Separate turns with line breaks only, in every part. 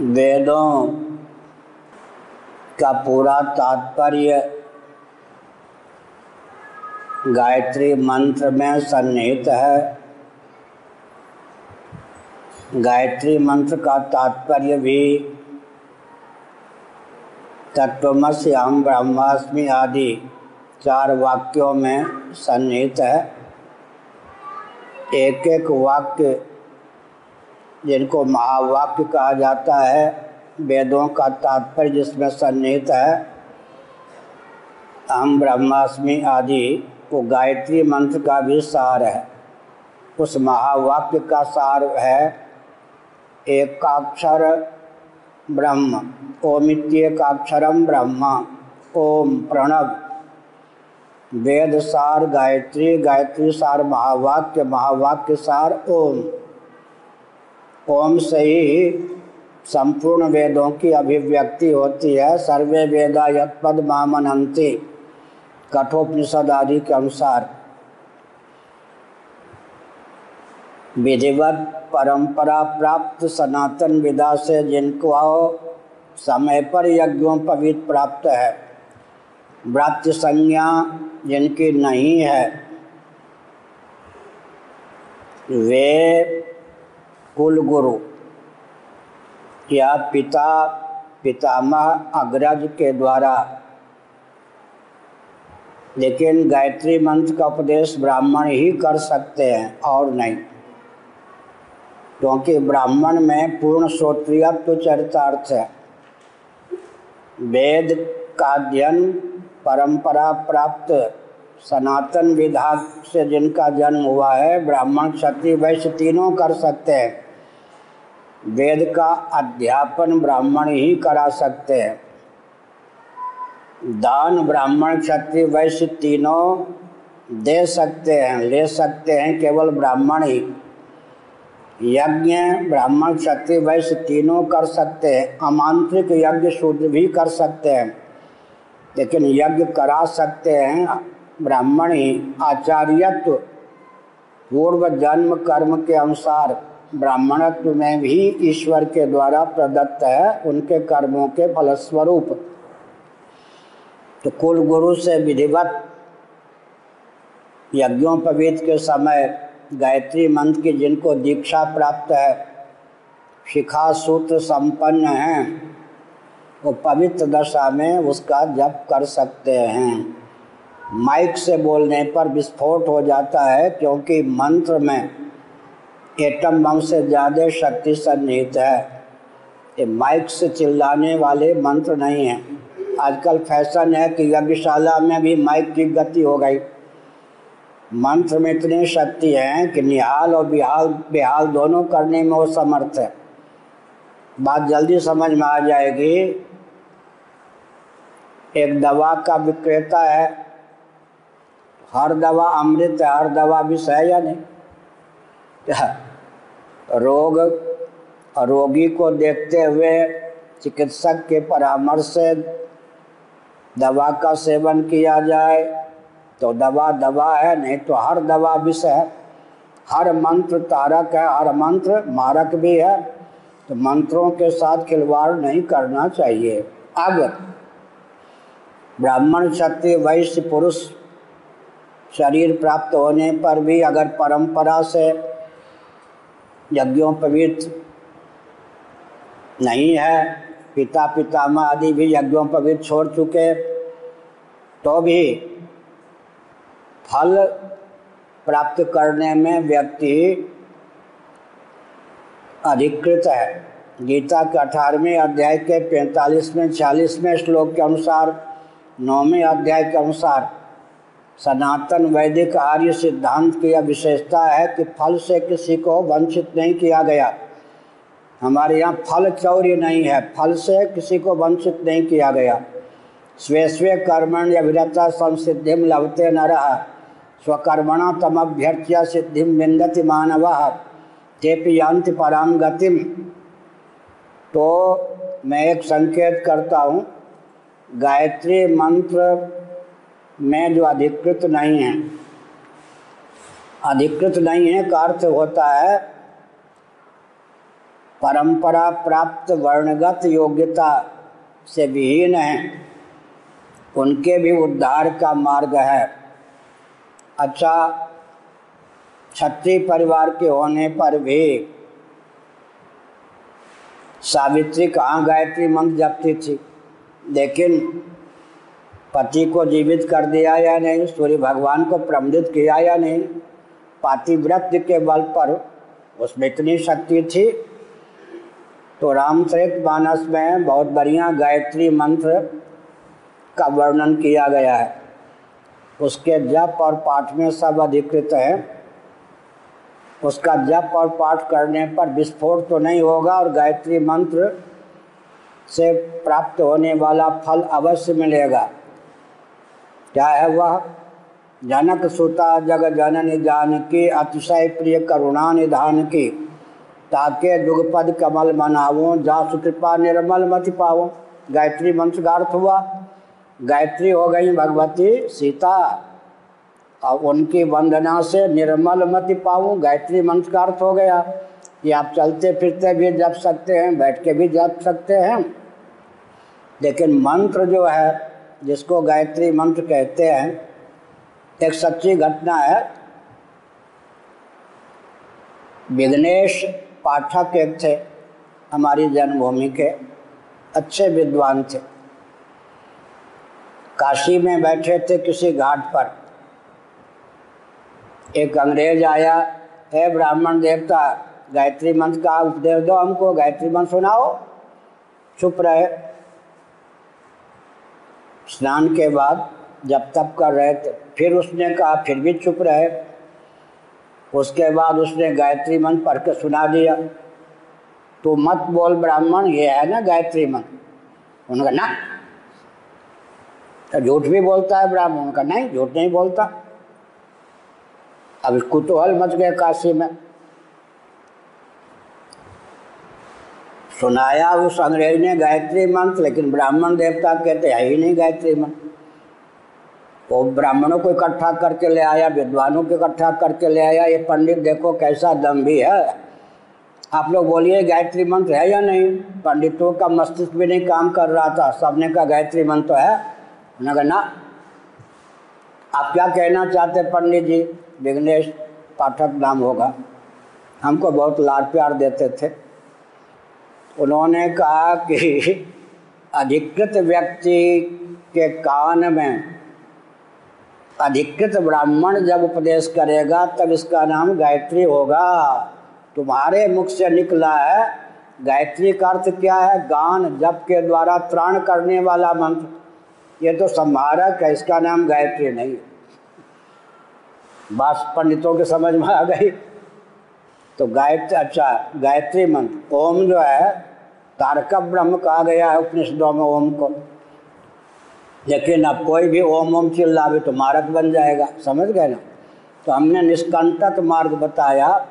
वेदों का पूरा तात्पर्य गायत्री मंत्र में सन्निहित है। गायत्री मंत्र का तात्पर्य भी तत्वमस्य हम ब्रह्मास्मि आदि चार वाक्यों में सन्निहित है। एक एक वाक्य जिनको महावाक्य कहा जाता है, वेदों का तात्पर्य जिसमें सन्निहित है हम ब्रह्मास्मि आदि, वो गायत्री मंत्र का भी सार है। उस महावाक्य का सार है, एकाक्षर ब्रह्म ओमित्येकाक्षरम ब्रह्म, ओम प्रणव। वेद सार गायत्री गायत्री सार महावाक्य महावाक्य सार ओम। ओम से ही संपूर्ण वेदों की अभिव्यक्ति होती है। सर्वे वेदा यद मामनंती कठोपनिषद आदि के अनुसार। विधिवत परंपरा प्राप्त सनातन विदा से जिनको समय पर यज्ञों पवित्र प्राप्त है, व्रत संज्ञा जिनकी नहीं है, वे कुल गुरु या पिता, पितामह अग्रज के द्वारा। लेकिन गायत्री मंत्र का उपदेश ब्राह्मण ही कर सकते हैं और नहीं। क्योंकि ब्राह्मण में पूर्ण श्रोत्रियत्व चरितार्थ है। वेद का अध्ययन परंपरा प्राप्त, सनातन विधा से जिनका जन्म हुआ है, ब्राह्मण क्षत्रिय वैश्य तीनों कर सकते हैं। वेद का अध्यापन ब्राह्मण ही करा सकते हैं। दान ब्राह्मण क्षत्रिय वैश्य तीनों दे सकते हैं, ले सकते हैं, केवल ब्राह्मण ही। यज्ञ ब्राह्मण क्षत्रिय वैश्य तीनों कर सकते हैं, अमांत्रिक यज्ञ शूद्र भी कर सकते हैं, लेकिन यज्ञ करा सकते हैं, ब्राह्मण ही। आचार्यत्व, पूर्व जन्म कर्म के अनुसार। ब्राह्मणत्व में भी ईश्वर के द्वारा प्रदत्त है, उनके कर्मों के फलस्वरूप। तो कुल गुरु से विधिवत यज्ञों पवित्र के समय गायत्री मंत्र की जिनको दीक्षा प्राप्त है, शिखा सूत्र संपन्न हैं, वो पवित्र दशा में उसका जप कर सकते हैं। माइक से बोलने पर विस्फोट हो जाता है, क्योंकि मंत्र में एटम बम से ज़्यादा शक्ति सन्निहित है। ये माइक से चिल्लाने वाले मंत्र नहीं हैं। आजकल फ़ैशन है कि यज्ञशाला में भी माइक की गति हो गई। मंत्र में इतनी शक्ति है कि निहाल और बिहाल, बेहाल दोनों करने में वो समर्थ है। बात जल्दी समझ में आ जाएगी। एक दवा का विक्रेता है। हर दवा अमृत है, हर दवा विष है या नहीं? रोग, रोगी को देखते हुए चिकित्सक के परामर्श से दवा का सेवन किया जाए। तो दवा दवा है, नहीं तो हर दवा विष है। हर मंत्र तारक है, हर मंत्र मारक भी है। तो मंत्रों के साथ खिलवाड़ नहीं करना चाहिए। अब ब्राह्मण क्षत्रिय वैश्य पुरुष शरीर प्राप्त होने पर भी अगर परंपरा से यज्ञोपवीत नहीं है। पिता पितामह आदि भी यज्ञोपवीत छोड़ चुके तो भी फल प्राप्त करने में व्यक्ति अधिकृत है। गीता के अठारहवें अध्याय के पैंतालीसवें छियालीसवें श्लोक के अनुसार, नौवें अध्याय के अनुसार सनातन वैदिक आर्य सिद्धांत की यह विशेषता है कि फल से किसी को वंचित नहीं किया गया। हमारे यहाँ फल चौर्य नहीं है। फल से किसी को वंचित नहीं किया गया। स्वे स्वे कर्मण अभिरता संसिद्धि लभते न रहा स्वकर्मणा तमभ्यर्च्य सिद्धि विंदति मानव। तेपि यांति पराम गतिम। तो मैं एक संकेत करता हूँ। गायत्री मंत्र में जो अधिकृत नहीं है। अधिकृत नहीं है का अर्थ होता है, परंपरा प्राप्त वर्णगत योग्यता से विहीन है। उनके भी उद्धार का मार्ग है। अच्छा छत्री परिवार के होने पर भी सावित्री कहाँ गायत्री मंत्र जपती थी? लेकिन पति को जीवित कर दिया या नहीं, सूर्य भगवान को प्रमोदित किया या नहीं? पातिव्रत के बल पर उसमें इतनी शक्ति थी। तो रामचरित मानस में बहुत बढ़िया गायत्री मंत्र का वर्णन किया गया है। उसके जप और पाठ में सब अधिकृत है। उसका जप और पाठ करने पर विस्फोट तो नहीं होगा और गायत्री मंत्र से प्राप्त होने वाला फल अवश्य मिलेगा। क्या है वह? जनक सुता जग जननी जानकी, अतिशय प्रिय करुणा निधान की। ताके दुगपद कमल मनावो जा सुकृपा निर्मल मति पावो। गायत्री मंत्र का अर्थ हुआ। गायत्री हो गई भगवती सीता। और उनकी वंदना से निर्मल मति पाऊँ गायत्री मंत्र का अर्थ हो गया। कि आप चलते फिरते भी जप सकते हैं, बैठ के भी जप सकते हैं। लेकिन मंत्र जो है जिसको गायत्री मंत्र कहते हैं, एक सच्ची घटना है। विघ्नेश पाठक एक थे, हमारी जन्मभूमि के अच्छे विद्वान थे। काशी में बैठे थे किसी घाट पर। एक अंग्रेज़ आया, है ब्राह्मण देवता, गायत्री मंत्र का उपदेश दो हमको, गायत्री मंत्र सुनाओ। चुप रहे। स्नान के बाद जब तब कर रहे थे फिर उसने कहा, फिर भी चुप रहे। उसके बाद उसने गायत्री मंत्र पढ़ के सुना दिया। तो मत बोल ब्राह्मण, ये है ना गायत्री मंत्र? उनका ना। तो झूठ भी बोलता है ब्राह्मण? का नहीं, झूठ नहीं बोलता। अब कुतूहल मच गए काशी में। सुनाया उस अंग्रेज़ ने गायत्री मंत्र, लेकिन ब्राह्मण देवता कहते है, ही नहीं गायत्री मंत्र. वो ब्राह्मणों को इकट्ठा करके ले आया, विद्वानों को इकट्ठा करके ले आया, ये पंडित देखो कैसा दम भी है। आप लोग बोलिए गायत्री मंत्र है या नहीं? पंडितों का मस्तिष्क भी नहीं काम कर रहा था। सबने का गायत्री मंत्र तो है। उन्होंने कहा, ना, आप क्या कहना चाहते पंडित जी? विघ्नेश, पाठक नाम होगा। हमको बहुत लाड प्यार देते थे। उन्होंने कहा कि अधिकृत व्यक्ति के कान में अधिकृत ब्राह्मण जब उपदेश करेगा, तब इसका नाम गायत्री होगा। तुम्हारे मुख से निकला है। गायत्री का अर्थ क्या है? गान जप के द्वारा त्राण करने वाला मंत्र। ये तो संहारक है, इसका नाम गायत्री नहीं बात पंडितों के समझ में आ गई। तो गायत्री अच्छा गायत्री मंत्र, ओम जो है तारक ब्रह्म कहा गया है उपनिषदों में ओम को। लेकिन अब कोई भी ओम ओम चिल्लावे तो मारक बन जाएगा, समझ गए ना? तो हमने निष्कंटक मार्ग बताया,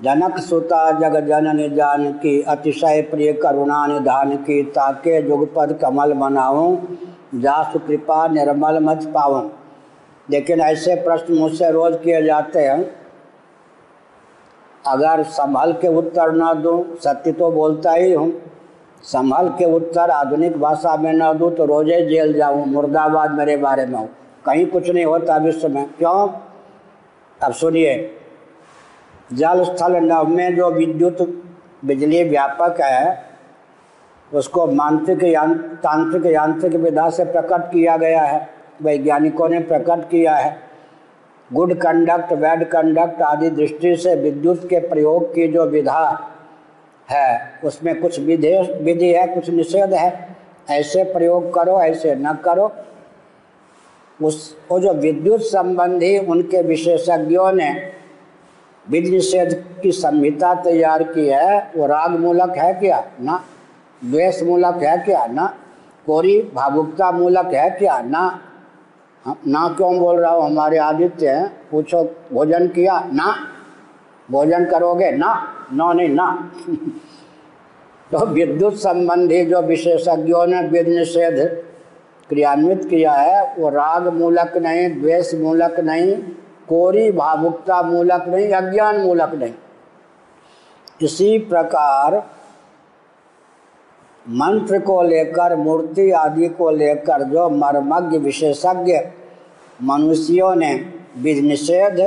जनक सुता जग जनन जान की, अतिशय प्रिय करुणा निधान की, ताके जुगपद कमल बनाऊँ जा सुकृपा निर्मल मत पाऊँ। लेकिन ऐसे प्रश्न मुझसे रोज किए जाते हैं अगर संभल के उत्तर न दूँ, सत्य तो बोलता ही हूँ। संभल के उत्तर आधुनिक भाषा में न दूँ तो रोज़े जेल जाऊँ, मुर्दाबाद मेरे बारे में हूँ। कहीं कुछ नहीं होता विश्व में। क्यों? अब सुनिए। जल स्थल नव में जो विद्युत बिजली व्यापक है, उसको मानसिक यान, तांत्रिक यांत्रिक विधा से प्रकट किया गया है। वैज्ञानिकों ने प्रकट किया है। गुड कंडक्ट, बैड कंडक्ट आदि दृष्टि से विद्युत के प्रयोग की जो विधा है, उसमें कुछ विधि विधि है, कुछ निषेध है। ऐसे प्रयोग करो, ऐसे न करो। उस, वो जो विद्युत संबंधी उनके विशेषज्ञों ने विधि निषेध की संहिता तैयार की है, वो राग मूलक है क्या? ना। द्वेष मूलक है क्या? ना। कोरी भावुकता मूलक है क्या? ना। ना क्यों बोल रहा हूँ? हमारे आदित्य हैं। पूछो, भोजन किया? ना। भोजन करोगे? ना। नो, नहीं, ना। तो विद्युत संबंधी जो विशेषज्ञों ने विध निषेध क्रियान्वित किया है, वो राग मूलक नहीं, द्वेष मूलक नहीं, कोरी भावुकता मूलक नहीं, अज्ञान मूलक नहीं। इसी प्रकार मंत्र को लेकर, मूर्ति आदि को लेकर जो मर्मज्ञ विशेषज्ञ मनुष्यों ने विधि निषेध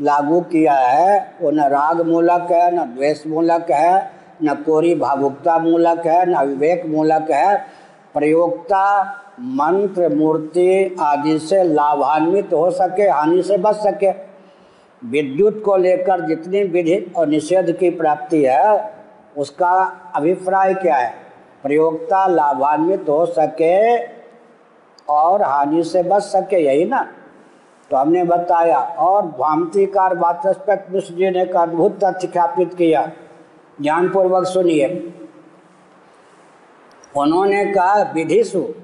लागू किया है वो न राग मूलक है, न द्वेष मूलक है, न कोरी भावुकता मूलक है, न विवेक मूलक है। प्रयोगता मंत्र, मूर्ति आदि से लाभान्वित हो सके, हानि से बच सके। विद्युत को लेकर जितनी विधि और निषेध की प्राप्ति है, उसका अभिप्राय क्या है? प्रयोगता लाभान्वित हो सके और हानि से बच सके, यही ना? तो हमने बताया, और भामतीकार वाचस्पत मिश्र जी ने एक अद्भुत तथ्य ख्यापित किया। ध्यानपूर्वक सुनिए। उन्होंने कहा, विधि सु,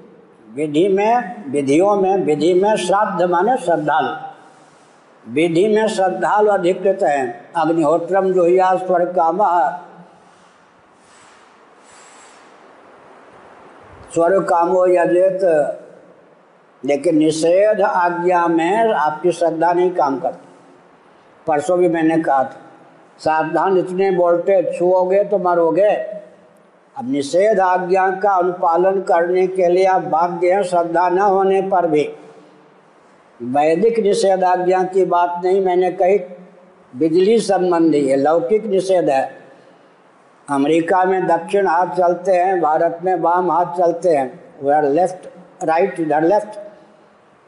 विधि में, विधियों में, विधि में श्राद्ध माने श्रद्धालु। विधि में श्रद्धालु अधिकृत हैं। अग्निहोत्रम जो स्वर्ग काम स्वर्ग कामो यजेत लेकिन निषेध आज्ञा में आपकी श्रद्धा नहीं काम करती। परसों भी मैंने कहा था, सावधान इतने बोलते, छुओगे तो मरोगे। अब निषेध आज्ञा का अनुपालन करने के लिए आप बाध्य हैं, श्रद्धा न होने पर भी। वैदिक निषेध आज्ञा की बात नहीं मैंने कही, बिजली संबंधी है लौकिक निषेध है। अमेरिका में दक्षिण हाथ चलते हैं, भारत में वाम हाथ चलते हैं। वेयर लेफ़्ट राइट इधर लेफ़्ट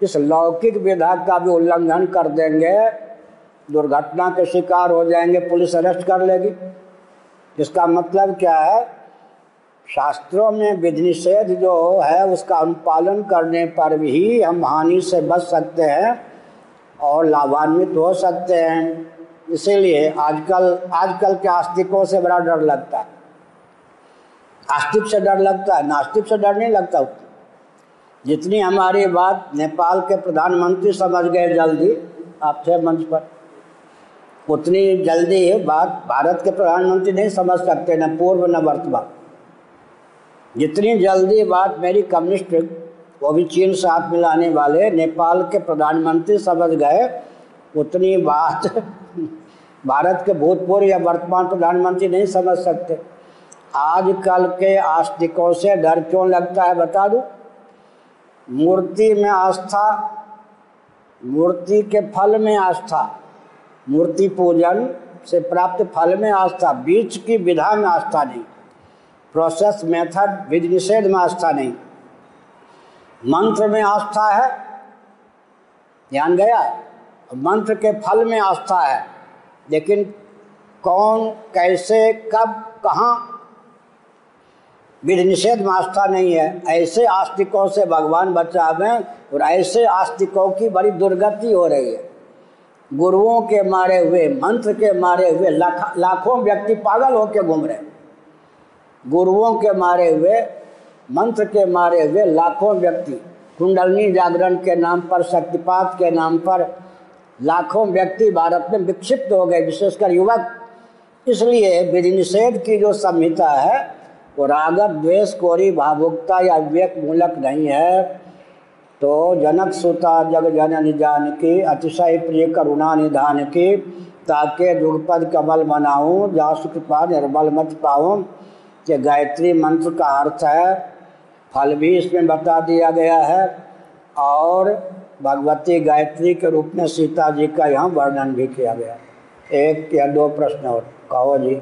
इस लौकिक विधा का भी उल्लंघन कर देंगे। दुर्घटना के शिकार हो जाएँगे, पुलिस अरेस्ट कर लेगी। इसका मतलब क्या है? शास्त्रों में विधि निषेध जो है, उसका अनुपालन करने पर भी हम हानि से बच सकते हैं और लाभान्वित हो सकते हैं। इसीलिए आजकल आजकल के आस्तिकों से बड़ा डर लगता है। आस्तिक से डर लगता है, नास्तिक से डर नहीं लगता जितनी हमारी बात नेपाल के प्रधानमंत्री समझ गए जल्दी, आप थे मंच पर। उतनी जल्दी बात भारत के प्रधानमंत्री नहीं समझ सकते, न पूर्व, न वर्तमान। जितनी जल्दी बात मेरी कम्युनिस्ट, वो भी चीन से हाथ मिलाने वाले नेपाल के प्रधानमंत्री समझ गए उतनी बात भारत के भूतपूर्व या वर्तमान प्रधानमंत्री नहीं समझ सकते। आजकल के आस्तिकों से डर क्यों लगता है बता दूँ? मूर्ति में आस्था, मूर्ति के फल में आस्था, मूर्ति पूजन से प्राप्त फल में आस्था, बीच की विधा में आस्था नहीं प्रोसेस मेथड विधि निषेध में आस्था नहीं। मंत्र में आस्था है, ध्यान गया? मंत्र के फल में आस्था है लेकिन कौन कैसे कब कहाँ? विधि निषेध में आस्था नहीं है। ऐसे आस्तिकों से भगवान बचावें और ऐसे आस्तिकों की बड़ी दुर्गति हो रही है। गुरुओं के मारे हुए मंत्र के मारे हुए लाख, लाखों व्यक्ति पागल होकर घूम रहे गुरुओं के मारे हुए मंत्र के मारे हुए लाखों व्यक्ति कुंडलनी जागरण के नाम पर शक्तिपात के नाम पर लाखों व्यक्ति भारत में विक्षिप्त हो गए, विशेषकर युवक। इसलिए विधि निषेध की जो संहिता है, वो रागत द्वेष, कोरी, भावुकता या विवेक मूलक नहीं है। तो जनक सुता, जग जान की, अतिशय प्रिय करुणा निधान की, ताके जुगपद कमल मनाऊँ जासु कृपा निर्मल मत पाऊँ कि गायत्री मंत्र का अर्थ है। फल भी इसमें बता दिया गया है। और भगवती गायत्री के रूप में सीता जी का यहाँ वर्णन भी किया गया। एक या दो प्रश्न और। कहो जी।